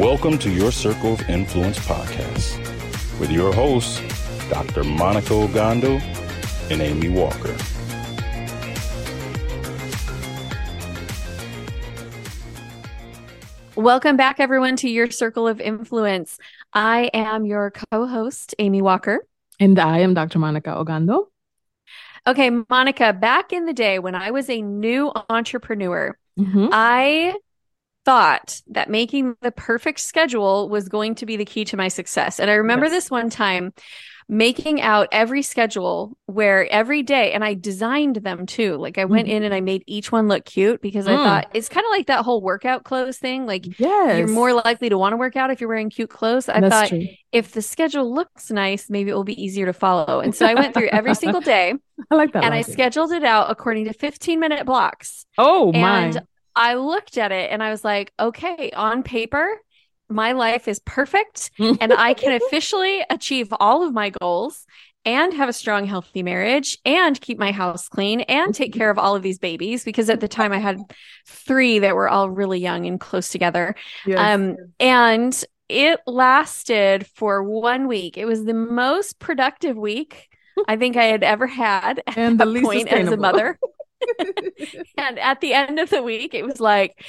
Welcome to your Circle of Influence podcast with your hosts, Dr. Monica Ogando and Amy Walker. Welcome back, everyone, to your Circle of Influence. I am your co host, Amy Walker. And I am Dr. Monica Ogando. Okay, Monica, back in the day when I was a new entrepreneur, mm-hmm. I thought that making the perfect schedule was going to be the key to my success. And I remember yes. this one time making out every schedule where every day, and I designed them too. Like I went mm. in and I made each one look cute because mm. I thought it's kind of like that whole workout clothes thing. Like yes. you're more likely to want to work out if you're wearing cute clothes. I That's thought true. if the schedule looks nice, maybe it will be easier to follow. And so I went through every single day. I like that. And I scheduled it out according to 15 minute blocks. Oh my. And I looked at it and I was like, okay, on paper, my life is perfect and I can officially achieve all of my goals and have a strong, healthy marriage and keep my house clean and take care of all of these babies because at the time I had three that were all really young and close together. Yes. Um, and it lasted for one week. It was the most productive week I think I had ever had and at the point as a mother. and at the end of the week, it was like,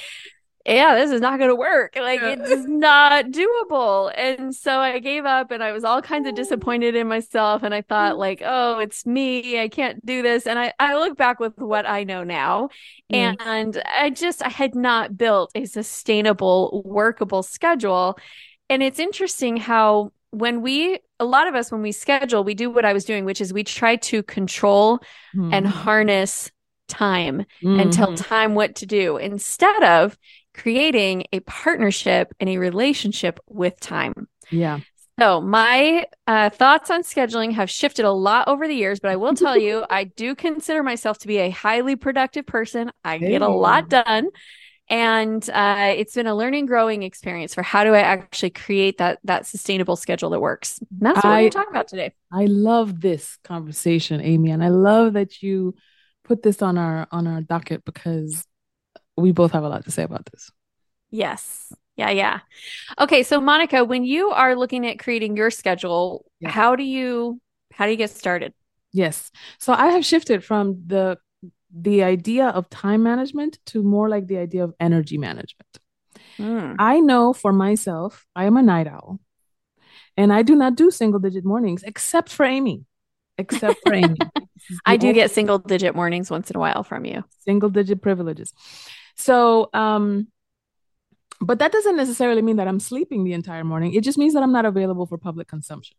yeah, this is not going to work. Like yeah. it's not doable. And so I gave up and I was all kinds of disappointed in myself. And I thought like, oh, it's me. I can't do this. And I, I look back with what I know now mm. and I just, I had not built a sustainable, workable schedule. And it's interesting how when we, a lot of us, when we schedule, we do what I was doing, which is we try to control mm. and harness time mm-hmm. and tell time what to do instead of creating a partnership and a relationship with time. Yeah. So, my uh, thoughts on scheduling have shifted a lot over the years, but I will tell you, I do consider myself to be a highly productive person. I hey. get a lot done. And uh, it's been a learning, growing experience for how do I actually create that that sustainable schedule that works. And that's what I, we're talking about today. I love this conversation, Amy, and I love that you put this on our on our docket because we both have a lot to say about this. Yes. Yeah, yeah. Okay, so Monica, when you are looking at creating your schedule, yeah. how do you how do you get started? Yes. So I have shifted from the the idea of time management to more like the idea of energy management. Mm. I know for myself, I am a night owl. And I do not do single digit mornings except for Amy. Except for. I do get single digit mornings once in a while from you. Single digit privileges. So, um, but that doesn't necessarily mean that I'm sleeping the entire morning. It just means that I'm not available for public consumption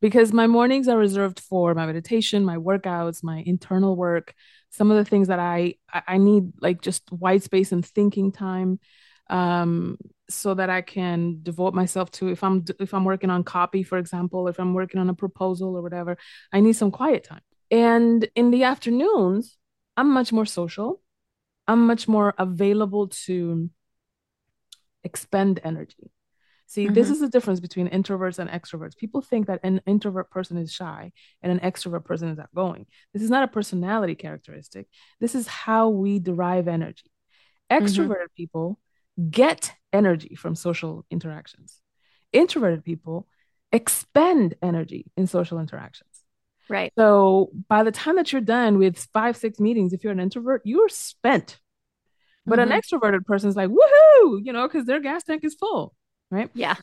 because my mornings are reserved for my meditation, my workouts, my internal work, some of the things that I I need like just white space and thinking time um so that I can devote myself to if I'm if I'm working on copy for example, if I'm working on a proposal or whatever, I need some quiet time. And in the afternoons, I'm much more social. I'm much more available to expend energy. See, mm-hmm. this is the difference between introverts and extroverts. People think that an introvert person is shy and an extrovert person is outgoing. This is not a personality characteristic. This is how we derive energy. Extroverted mm-hmm. people get energy from social interactions. Introverted people expend energy in social interactions. Right. So by the time that you're done with five, six meetings, if you're an introvert, you're spent. But mm-hmm. an extroverted person is like, woohoo, you know, because their gas tank is full. Right. Yeah.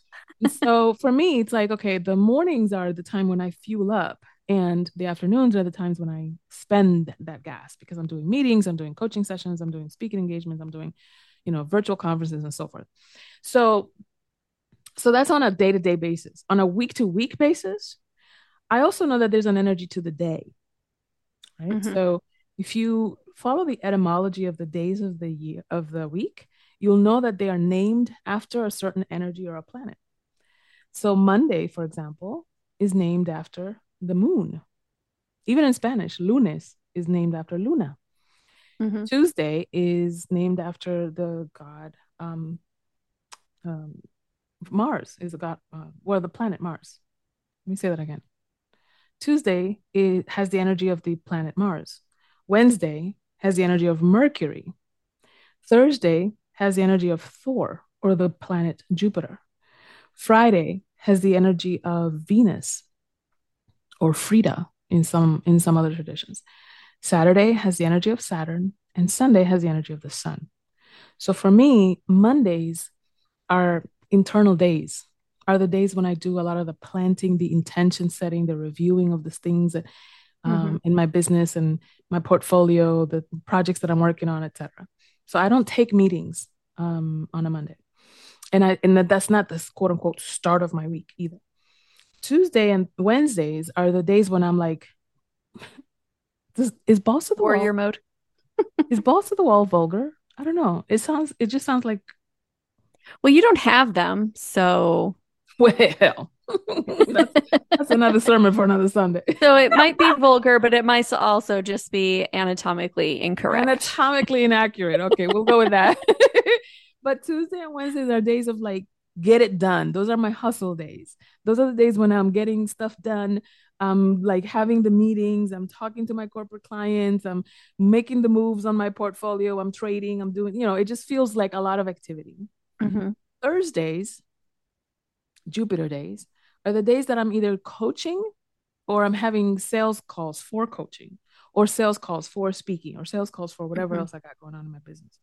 so for me, it's like, okay, the mornings are the time when I fuel up, and the afternoons are the times when I spend that gas because I'm doing meetings, I'm doing coaching sessions, I'm doing speaking engagements, I'm doing, you know, virtual conferences and so forth. So, so that's on a day to day basis. On a week to week basis, I also know that there's an energy to the day. Right. Mm-hmm. So if you follow the etymology of the days of the year of the week, you'll know that they are named after a certain energy or a planet. So Monday, for example, is named after the moon. Even in Spanish, lunes is named after Luna. Mm-hmm. Tuesday is named after the god um, um, Mars is a god, uh, well, the planet Mars. Let me say that again. Tuesday it has the energy of the planet Mars. Wednesday has the energy of Mercury. Thursday has the energy of Thor or the planet Jupiter. Friday has the energy of Venus or Frida in some in some other traditions. Saturday has the energy of Saturn and Sunday has the energy of the sun. So for me, Mondays are internal days. Are the days when I do a lot of the planting, the intention setting, the reviewing of the things that um, mm-hmm. in my business and my portfolio, the projects that I'm working on, etc. So I don't take meetings um, on a Monday, and I and that's not the quote unquote start of my week either. Tuesday and Wednesdays are the days when I'm like, is, is balls to the warrior wall, mode? is balls to the wall vulgar? I don't know. It sounds. It just sounds like. Well, you don't have them, so. Well, that's, that's another sermon for another Sunday. so it might be vulgar, but it might also just be anatomically incorrect. Anatomically inaccurate. Okay, we'll go with that. but Tuesday and Wednesdays are days of like get it done. Those are my hustle days. Those are the days when I'm getting stuff done. I'm like having the meetings. I'm talking to my corporate clients. I'm making the moves on my portfolio. I'm trading. I'm doing, you know, it just feels like a lot of activity. Mm-hmm. Thursdays, Jupiter days, are the days that I'm either coaching or I'm having sales calls for coaching or sales calls for speaking or sales calls for whatever mm-hmm. else I got going on in my business.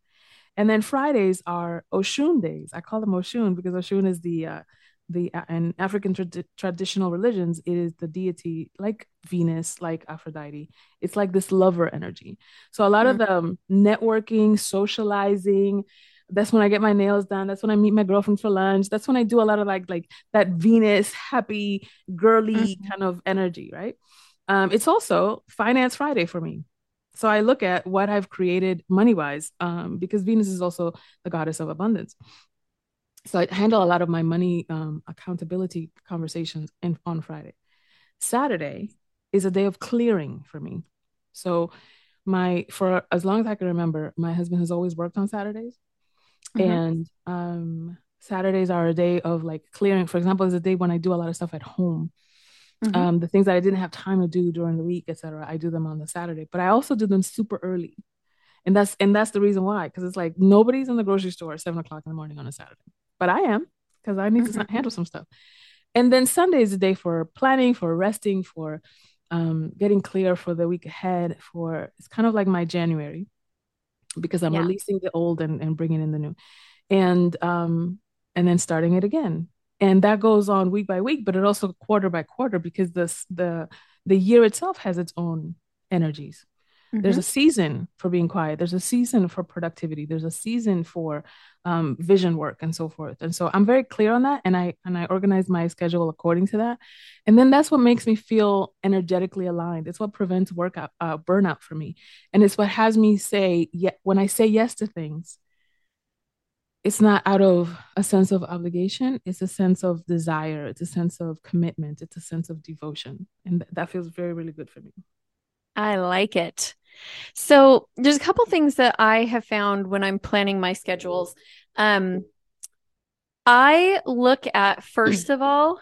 And then Fridays are Oshun days. I call them Oshun because Oshun is the uh, the uh, in African tra- traditional religions it is the deity like Venus, like Aphrodite. It's like this lover energy. So a lot mm-hmm. of the um, networking, socializing, that's when I get my nails done. That's when I meet my girlfriend for lunch. That's when I do a lot of like like that Venus happy girly mm-hmm. kind of energy, right? Um, it's also Finance Friday for me. So I look at what I've created money wise, um, because Venus is also the goddess of abundance. So I handle a lot of my money um, accountability conversations in, on Friday. Saturday is a day of clearing for me. So my for as long as I can remember, my husband has always worked on Saturdays. Mm-hmm. And um, Saturdays are a day of like clearing. For example, is a day when I do a lot of stuff at home. Mm-hmm. Um, the things that I didn't have time to do during the week, etc. I do them on the Saturday, but I also do them super early, and that's and that's the reason why. Because it's like nobody's in the grocery store at seven o'clock in the morning on a Saturday, but I am because I need mm-hmm. to handle some stuff. And then Sunday is a day for planning, for resting, for um, getting clear for the week ahead. For it's kind of like my January because I'm yeah. releasing the old and, and bringing in the new, and um, and then starting it again. And that goes on week by week, but it also quarter by quarter because this the the year itself has its own energies. Mm-hmm. There's a season for being quiet. There's a season for productivity. There's a season for um, vision work and so forth. And so I'm very clear on that, and I and I organize my schedule according to that. And then that's what makes me feel energetically aligned. It's what prevents workout uh, burnout for me, and it's what has me say yeah when I say yes to things. It's not out of a sense of obligation. It's a sense of desire. It's a sense of commitment. It's a sense of devotion, and th- that feels very really good for me. I like it. So there's a couple things that I have found when I'm planning my schedules. Um, I look at first of all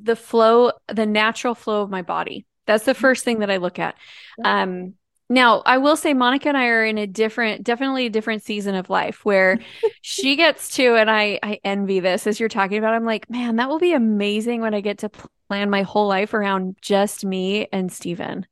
the flow, the natural flow of my body. That's the first thing that I look at. Um, now, I will say Monica and I are in a different, definitely a different season of life where she gets to, and I, I envy this as you're talking about. I'm like, man, that will be amazing when I get to plan my whole life around just me and Steven.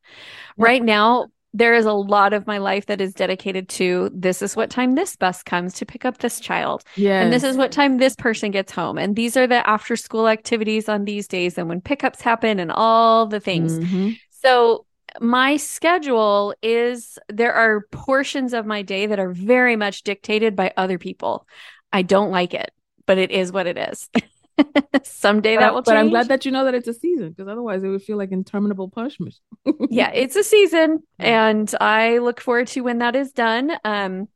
Right now, there is a lot of my life that is dedicated to this is what time this bus comes to pick up this child. Yeah. And this is what time this person gets home. And these are the after school activities on these days and when pickups happen and all the things. Mm-hmm. So my schedule is there are portions of my day that are very much dictated by other people. I don't like it, but it is what it is. Someday But, that will but change. I'm glad that you know that it's a season because otherwise it would feel like interminable punishment. yeah, it's a season and I look forward to when that is done. Um,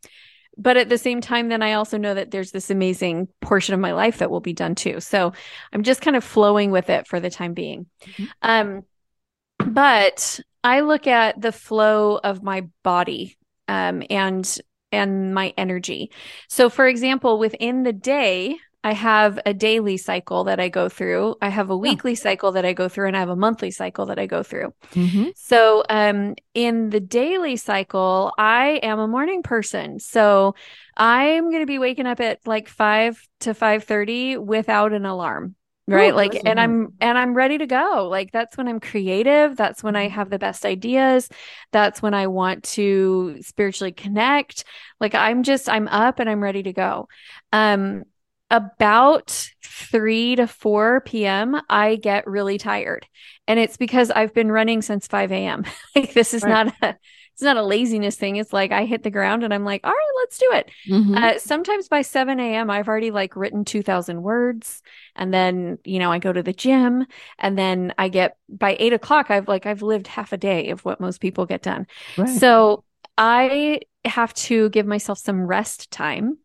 but at the same time, then I also know that there's this amazing portion of my life that will be done too. So I'm just kind of flowing with it for the time being. Mhm. Um, but I look at the flow of my body um, and and my energy. So, for example, within the day, I have a daily cycle that I go through. I have a weekly cycle that I go through, and I have a monthly cycle that I go through. Mm-hmm. So, um, in the daily cycle, I am a morning person. So, I'm going to be waking up at like 5 to 5:30 without an alarm. Right? Ooh, like and. I'm and I'm ready to go. Like that's when I'm creative, that's when I have the best ideas. That's when I want to spiritually connect. Like I'm just I'm up and I'm ready to go. Um about 3 to 4 p.m. I get really tired. And it's because I've been running since 5 a.m. like this is Right. not a it's not a laziness thing. It's like I hit the ground and I'm like, all right, let's do it. Mm-hmm. Uh, sometimes by 7 a.m., I've already like written 2,000 words. And then, you know, I go to the gym and then I get by eight o'clock, I've like, I've lived half a day of what most people get done. right. So I have to give myself some rest time.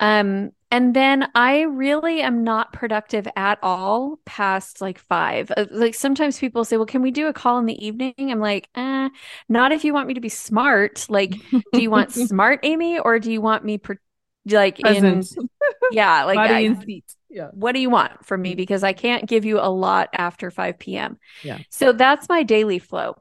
Um, and then I really am not productive at all past like five. Uh, Like sometimes people say, well, can we do a call in the evening? I'm like, eh, not if you want me to be smart. Like, do you want smart Amy or do you want me per- like presence, in, yeah, like body I- in seat? Yeah. what do you want from me? Because I can't give you a lot after 5 p.m. Yeah. So that's my daily flow.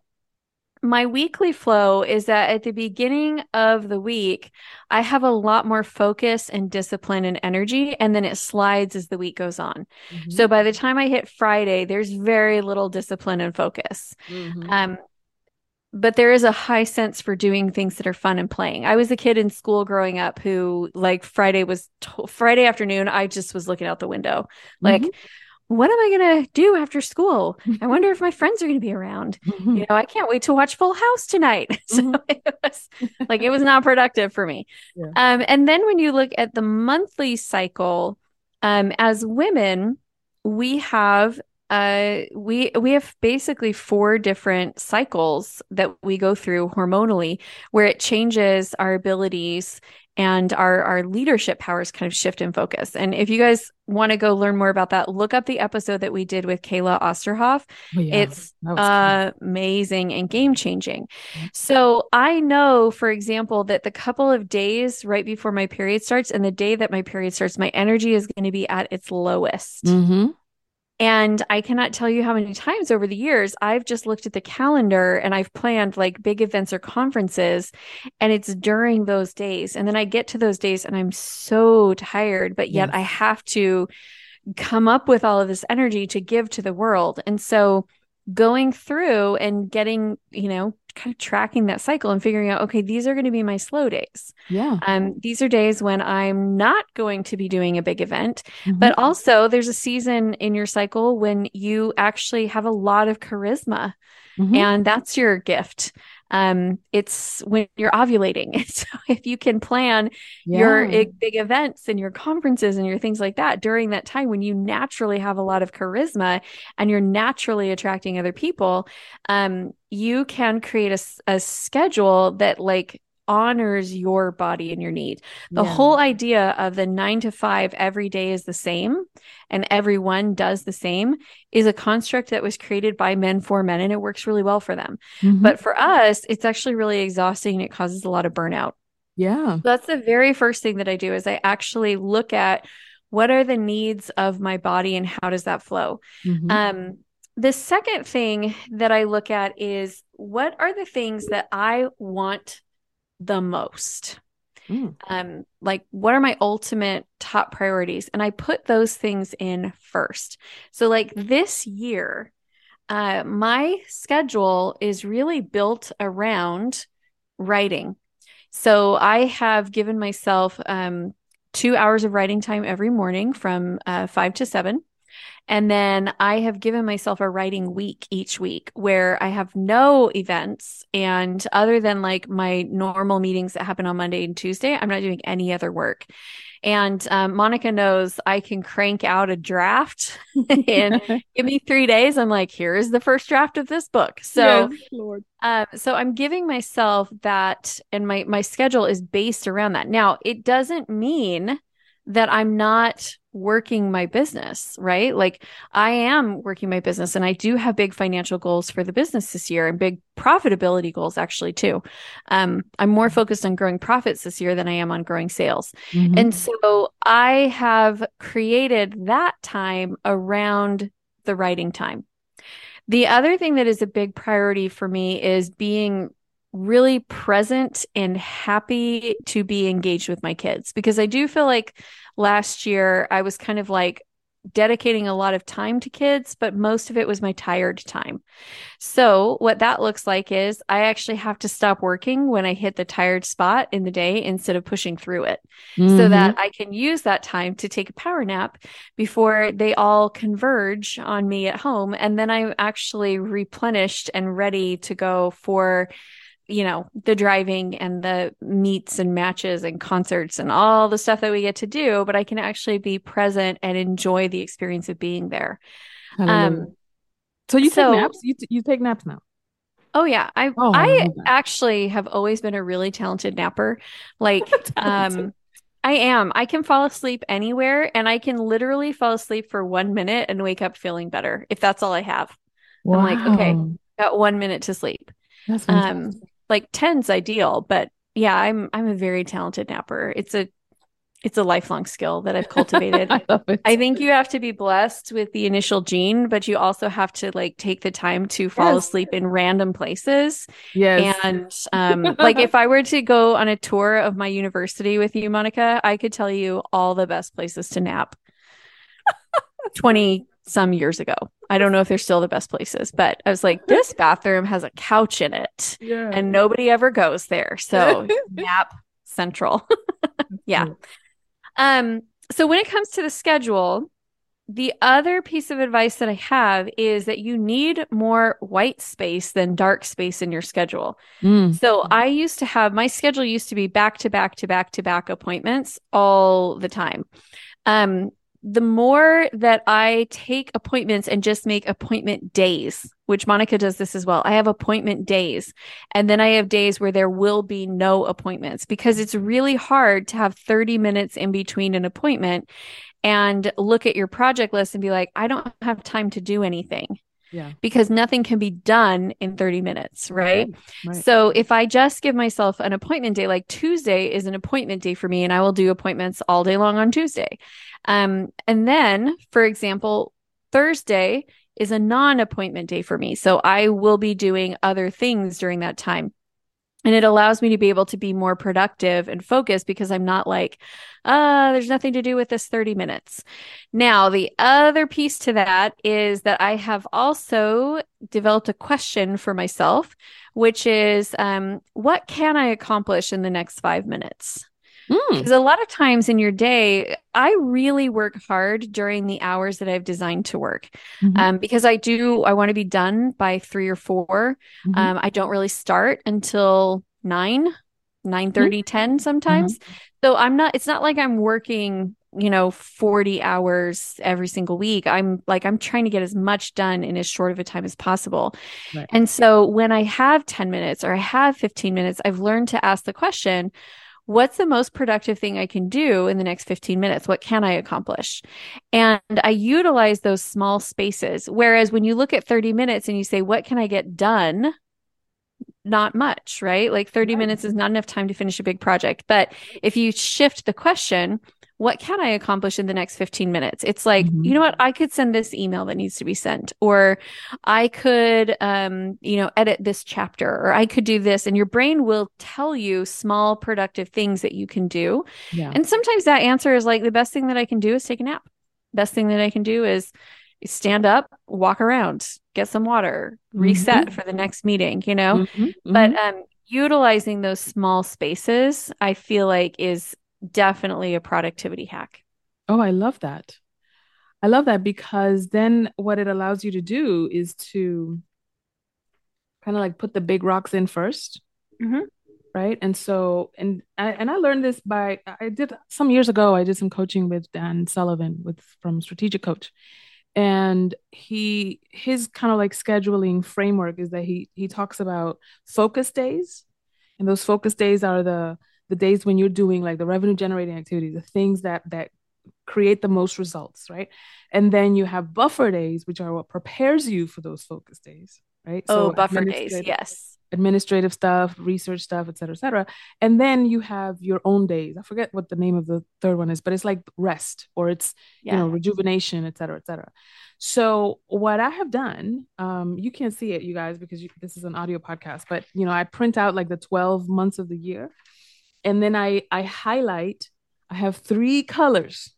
My weekly flow is that at the beginning of the week, I have a lot more focus and discipline and energy, and then it slides as the week goes on. Mm-hmm. So by the time I hit Friday, there's very little discipline and focus. Mhm. Um, but there is a high sense for doing things that are fun and playing. I was a kid in school growing up who, like, Friday was to- Friday afternoon. I just was looking out the window, like, Mhm. What am I gonna do after school? I wonder if my friends are gonna be around. Mhm. You know, I can't wait to watch Full House tonight. So Mhm. it was like it was not productive for me. Yeah. Um, and then when you look at the monthly cycle, um, as women, we have uh we we have basically four different cycles that we go through hormonally where it changes our abilities and our our leadership powers kind of shift in focus. And if you guys want to go learn more about that, look up the episode that we did with Kayla Osterhoff. Oh, yeah. It's amazing and game changing. So I know, for example, that the couple of days right before my period starts and the day that my period starts, my energy is going to be at its lowest. Mhm. And I cannot tell you how many times over the years I've just looked at the calendar and I've planned like big events or conferences, and it's during those days. And then I get to those days and I'm so tired, but yet Yes. I have to come up with all of this energy to give to the world. And so going through and getting, you know, kind of tracking that cycle and figuring out, okay, these are going to be my slow days. Yeah. Um, these are days when I'm not going to be doing a big event, Mhm. but also there's a season in your cycle when you actually have a lot of charisma Mhm. and that's your gift. Um, it's when you're ovulating. So if you can plan your Yeah. i- big events and your conferences and your things like that during that time when you naturally have a lot of charisma and you're naturally attracting other people, um, you can create a schedule that like honors your body and your need. The Yeah. whole idea of the nine to five every day is the same and everyone does the same is a construct that was created by men for men and it works really well for them. Mhm. But for us, it's actually really exhausting and it causes a lot of burnout. yeah. That's the very first thing that I do is I actually look at what are the needs of my body and how does that flow. Mhm. Um, the second thing that I look at is what are the things that I want the most? Mm. Um, like what are my ultimate top priorities? And I put those things in first. So like this year, uh, my schedule is really built around writing. So I have given myself um, two hours of writing time every morning from uh, five to seven. And then I have given myself a writing week each week where I have no events. And other than like my normal meetings that happen on Monday and Tuesday, I'm not doing any other work. And um, Monica knows I can crank out a draft and give me three days. I'm like, here is the first draft of this book. So, yes, um, so I'm giving myself that, and my my schedule is based around that. Now, it doesn't mean that I'm not working my business, right? Like I am working my business and I do have big financial goals for the business this year and big profitability goals actually too. Um, I'm more focused on growing profits this year than I am on growing sales. Mm-hmm. And so I have created that time around the writing time. The other thing that is a big priority for me is being really present and happy to be engaged with my kids because I do feel like last year I was kind of like dedicating a lot of time to kids, but most of it was my tired time. So, what that looks like is I actually have to stop working when I hit the tired spot in the day instead of pushing through it mm-hmm. so that I can use that time to take a power nap before they all converge on me at home. And then I'm actually replenished and ready to go for you know, the driving and the meets and matches and concerts and all the stuff that we get to do, but I can actually be present and enjoy the experience of being there. Um, so you so, take naps? You, t- you take naps now? Oh yeah, I oh, I, I actually have always been a really talented napper. Like um I am. I can fall asleep anywhere and I can literally fall asleep for 1 minute and wake up feeling better if that's all I have. Wow. I'm like, okay, got 1 minute to sleep. That's um like 10's ideal, but yeah, I'm I'm a very talented napper. It's a it's a lifelong skill that I've cultivated. I, I, think you have to be blessed with the initial gene, but you also have to like take the time to fall yes. asleep in random places. Yes. And um, like if I were to go on a tour of my university with you, Monica, I could tell you all the best places to nap. 20 some years ago. I don't know if they're still the best places, but I was like, this bathroom has a couch in it yeah. and nobody ever goes there. So nap central. yeah. Um, so when it comes to the schedule, the other piece of advice that I have is that you need more white space than dark space in your schedule. Mm. So I used to have my schedule used to be back to back to back to back appointments all the time. Um, the more that I take appointments and just make appointment days, which Monica does this as well. I have appointment days and then I have days where there will be no appointments because it's really hard to have 30 minutes in between an appointment and look at your project list and be like, I don't have time to do anything. Yeah. Because nothing can be done in 30 minutes, right? Right, right? So if I just give myself an appointment day, like Tuesday is an appointment day for me, and I will do appointments all day long on Tuesday. Um, and then, for example, Thursday is a non appointment day for me. So I will be doing other things during that time. And it allows me to be able to be more productive and focused because I'm not like, uh, there's nothing to do with this 30 minutes. Now, the other piece to that is that I have also developed a question for myself, which is, um, what can I accomplish in the next five minutes? Because mm. a lot of times in your day, I really work hard during the hours that I've designed to work. Mm-hmm. Um, because I do, I want to be done by three or 4 mm-hmm. Um, I don't really start until nine, nine thirty, mm-hmm. 10 sometimes. Mm-hmm. So I'm not, it's not like I'm working, you know, 40 hours every single week. I'm like, I'm trying to get as much done in as short of a time as possible. Right. And so when I have 10 minutes or I have 15 minutes, I've learned to ask the question, what's the most productive thing I can do in the next 15 minutes? What can I accomplish? And I utilize those small spaces. Whereas when you look at 30 minutes and you say, what can I get done? Not much, right? Like 30 right. minutes is not enough time to finish a big project. But if you shift the question, what can I accomplish in the next 15 minutes? It's like, mm-hmm. you know what? I could send this email that needs to be sent, or I could, um, you know, edit this chapter, or I could do this. And your brain will tell you small productive things that you can do. Yeah. And sometimes that answer is like, the best thing that I can do is take a nap. Best thing that I can do is stand up, walk around, get some water, reset mm-hmm. for the next meeting, you know? Mm-hmm. But, mm-hmm. um, utilizing those small spaces, I feel like is definitely a productivity hack. Oh, I love that. I love that because then what it allows you to do is to kind of like put the big rocks in 1st Mhm. right? And so, and I, and I learned this by I did some years ago. I did some coaching with Dan Sullivan with from Strategic Coach, and he his kind of like scheduling framework is that he he talks about focus days, and those focus days are the the days when you're doing like the revenue generating activities, the things that that create the most results, right? And then you have buffer days, which are what prepares you for those focus days, right? Oh, So buffer days. Yes. administrative stuff, research stuff, et cetera, et cetera. And then you have your own days. I forget what the name of the third one is, but it's like rest or it's, Yeah. you know, rejuvenation, et cetera, et cetera. So what I have done, um, you can't see it, you guys, because you, this is an audio podcast, but you know, I print out like the 12 months of the year and then I I highlight, I have three colors.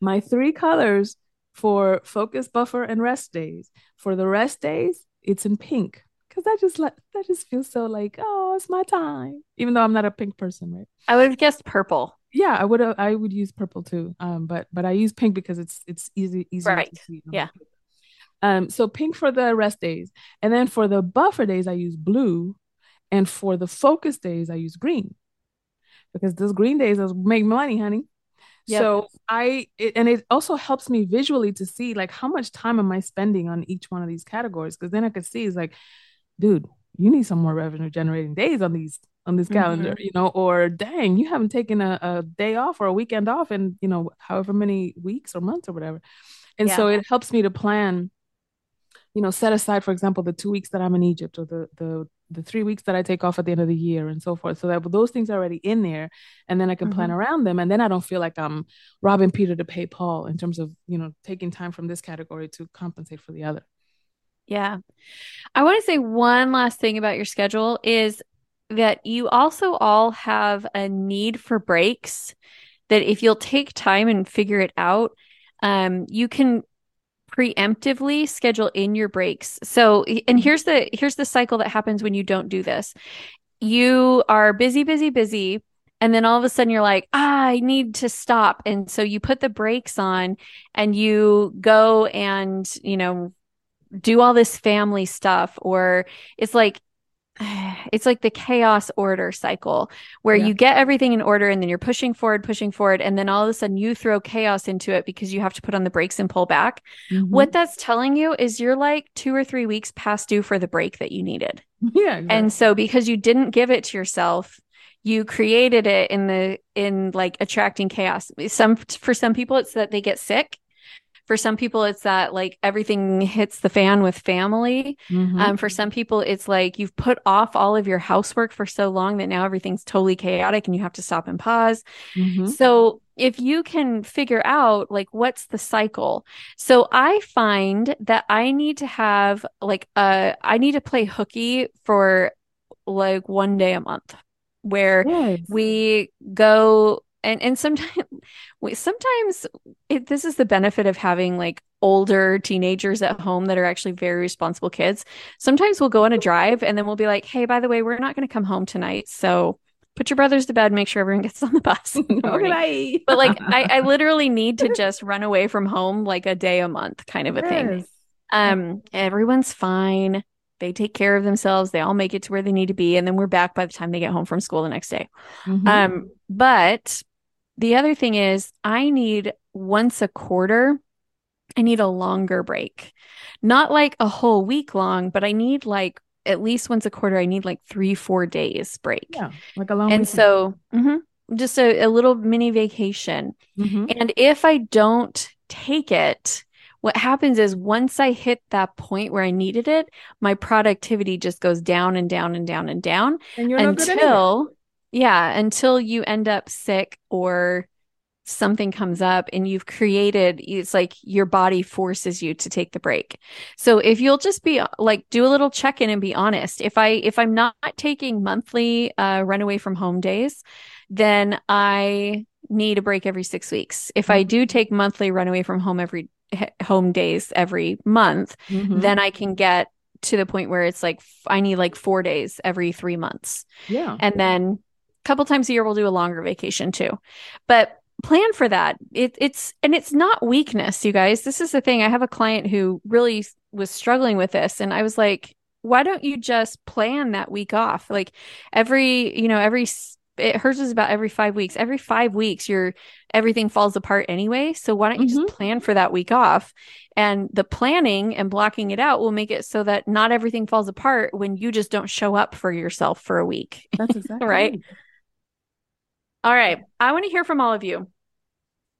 My three colors for focus, buffer, and rest days. For the rest days, it's in pink because that just like that just feels so like oh it's my time even though i'm not a pink person right I would have guessed purple. yeah i would i would use purple too um but but i use pink because it's it's easy easier Right. to see Yeah. um so pink for the rest days and then for the buffer days i use blue and for the focus days i use green because those green days those make money honey. Yep. so i it, and it also helps me visually to see like how much time am i spending on each one of these categories? Because then i could see is like dude you need some more revenue generating days on these on this mm-hmm. calendar you know or dang you haven't taken a, a day off or a weekend off in you know however many weeks or months or whatever. And so it helps me to plan you know set aside for example the two weeks that i'm in egypt or the the the three weeks that i take off at the end of the year and so forth so that those things are already in there and then i can plan Mhm. around them and then i don't feel like i'm robbing peter to pay paul in terms of you know taking time from this category to compensate for the other Yeah. I want to say one last thing about your schedule is that you also all have a need for breaks that if you'll take time and figure it out, um, you can preemptively schedule in your breaks. So, and here's the here's the cycle that happens when you don't do this. You are busy, busy, busy, and then all of a sudden you're like, ah, I need to stop. And so you put the brakes on and you go and, you know, do all this family stuff or it's like it's like the chaos order cycle where Yeah. you get everything in order and then you're pushing forward pushing forward and then all of a sudden you throw chaos into it because you have to put on the brakes and pull back mm-hmm. what that's telling you is you're like 2 or 3 weeks past due for the break that you needed yeah exactly. and so because you didn't give it to yourself you created it in the in like attracting chaos some for some people it's that they get sick for some people it's that like everything hits the fan with family Mhm. um, for some people it's like you've put off all of your housework for so long that now everything's totally chaotic and you have to stop and pause Mhm. so if you can figure out like what's the cycle. So I find that I need to have like uh I need to play hooky for like one day a month where Yes. we go and and sometimes sometimes it, this is the benefit of having like older teenagers at home that are actually very responsible kids. Sometimes we'll go on a drive and then we'll be like, "Hey, by the way, we're not going to come home tonight. So put your brothers to bed, make sure everyone gets on the bus." the Okay, But like I, I literally need to just run away from home like a day a month kind of a thing. Um, everyone's fine. They take care of themselves. They all make it to where they need to be, and then we're back by the time they get home from school the next day. Mhm. Um, but the other thing is, I need once a quarter, I need a longer break. Not like a whole week long, but I need like at least once a quarter, I need like three, four days break. yeah, like a long And weekend. so, mhm, just a, a little mini vacation. Mhm. And if I don't take it, what happens is once I hit that point where I needed it, my productivity just goes down and down and down and down and you're no good until, yeah, until you end up sick or something comes up and you've created, it's like your body forces you to take the break. So if you'll just be like, do a little check in and be honest. If I, if I'm not taking monthly, uh, run away from home days, then I need a break every six weeks. If I do take monthly run away from home every home days every month, Mhm. then I can get to the point where it's like f- I need like four days every three months. yeah. And then couple times a year, we'll do a longer vacation too. But plan for that. It, it's and it's not weakness, you guys. This is the thing. I have a client who really was struggling with this, and I was like, why don't you just plan that week off? Like every, you know, every it hers is about every five weeks. Every five weeks, your everything falls apart anyway. So why don't you mm-hmm. just plan for that week off? And the planning and blocking it out will make it so that not everything falls apart when you just don't show up for yourself for a week. That's exactly right. All right. I want to hear from all of you.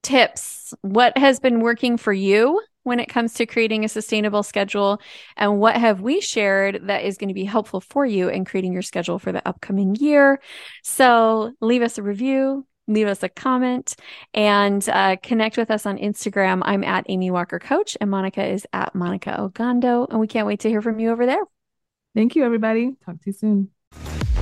Tips. What has been working for you? when it comes to creating a sustainable schedule and what have we shared that is going to be helpful for you in creating your schedule for the upcoming year. So leave us a review, leave us a comment and uh, connect with us on Instagram. I'm at Amy Walker Coach and Monica is at Monica Ogando. And we can't wait to hear from you over there. Thank you, everybody. Talk to you soon.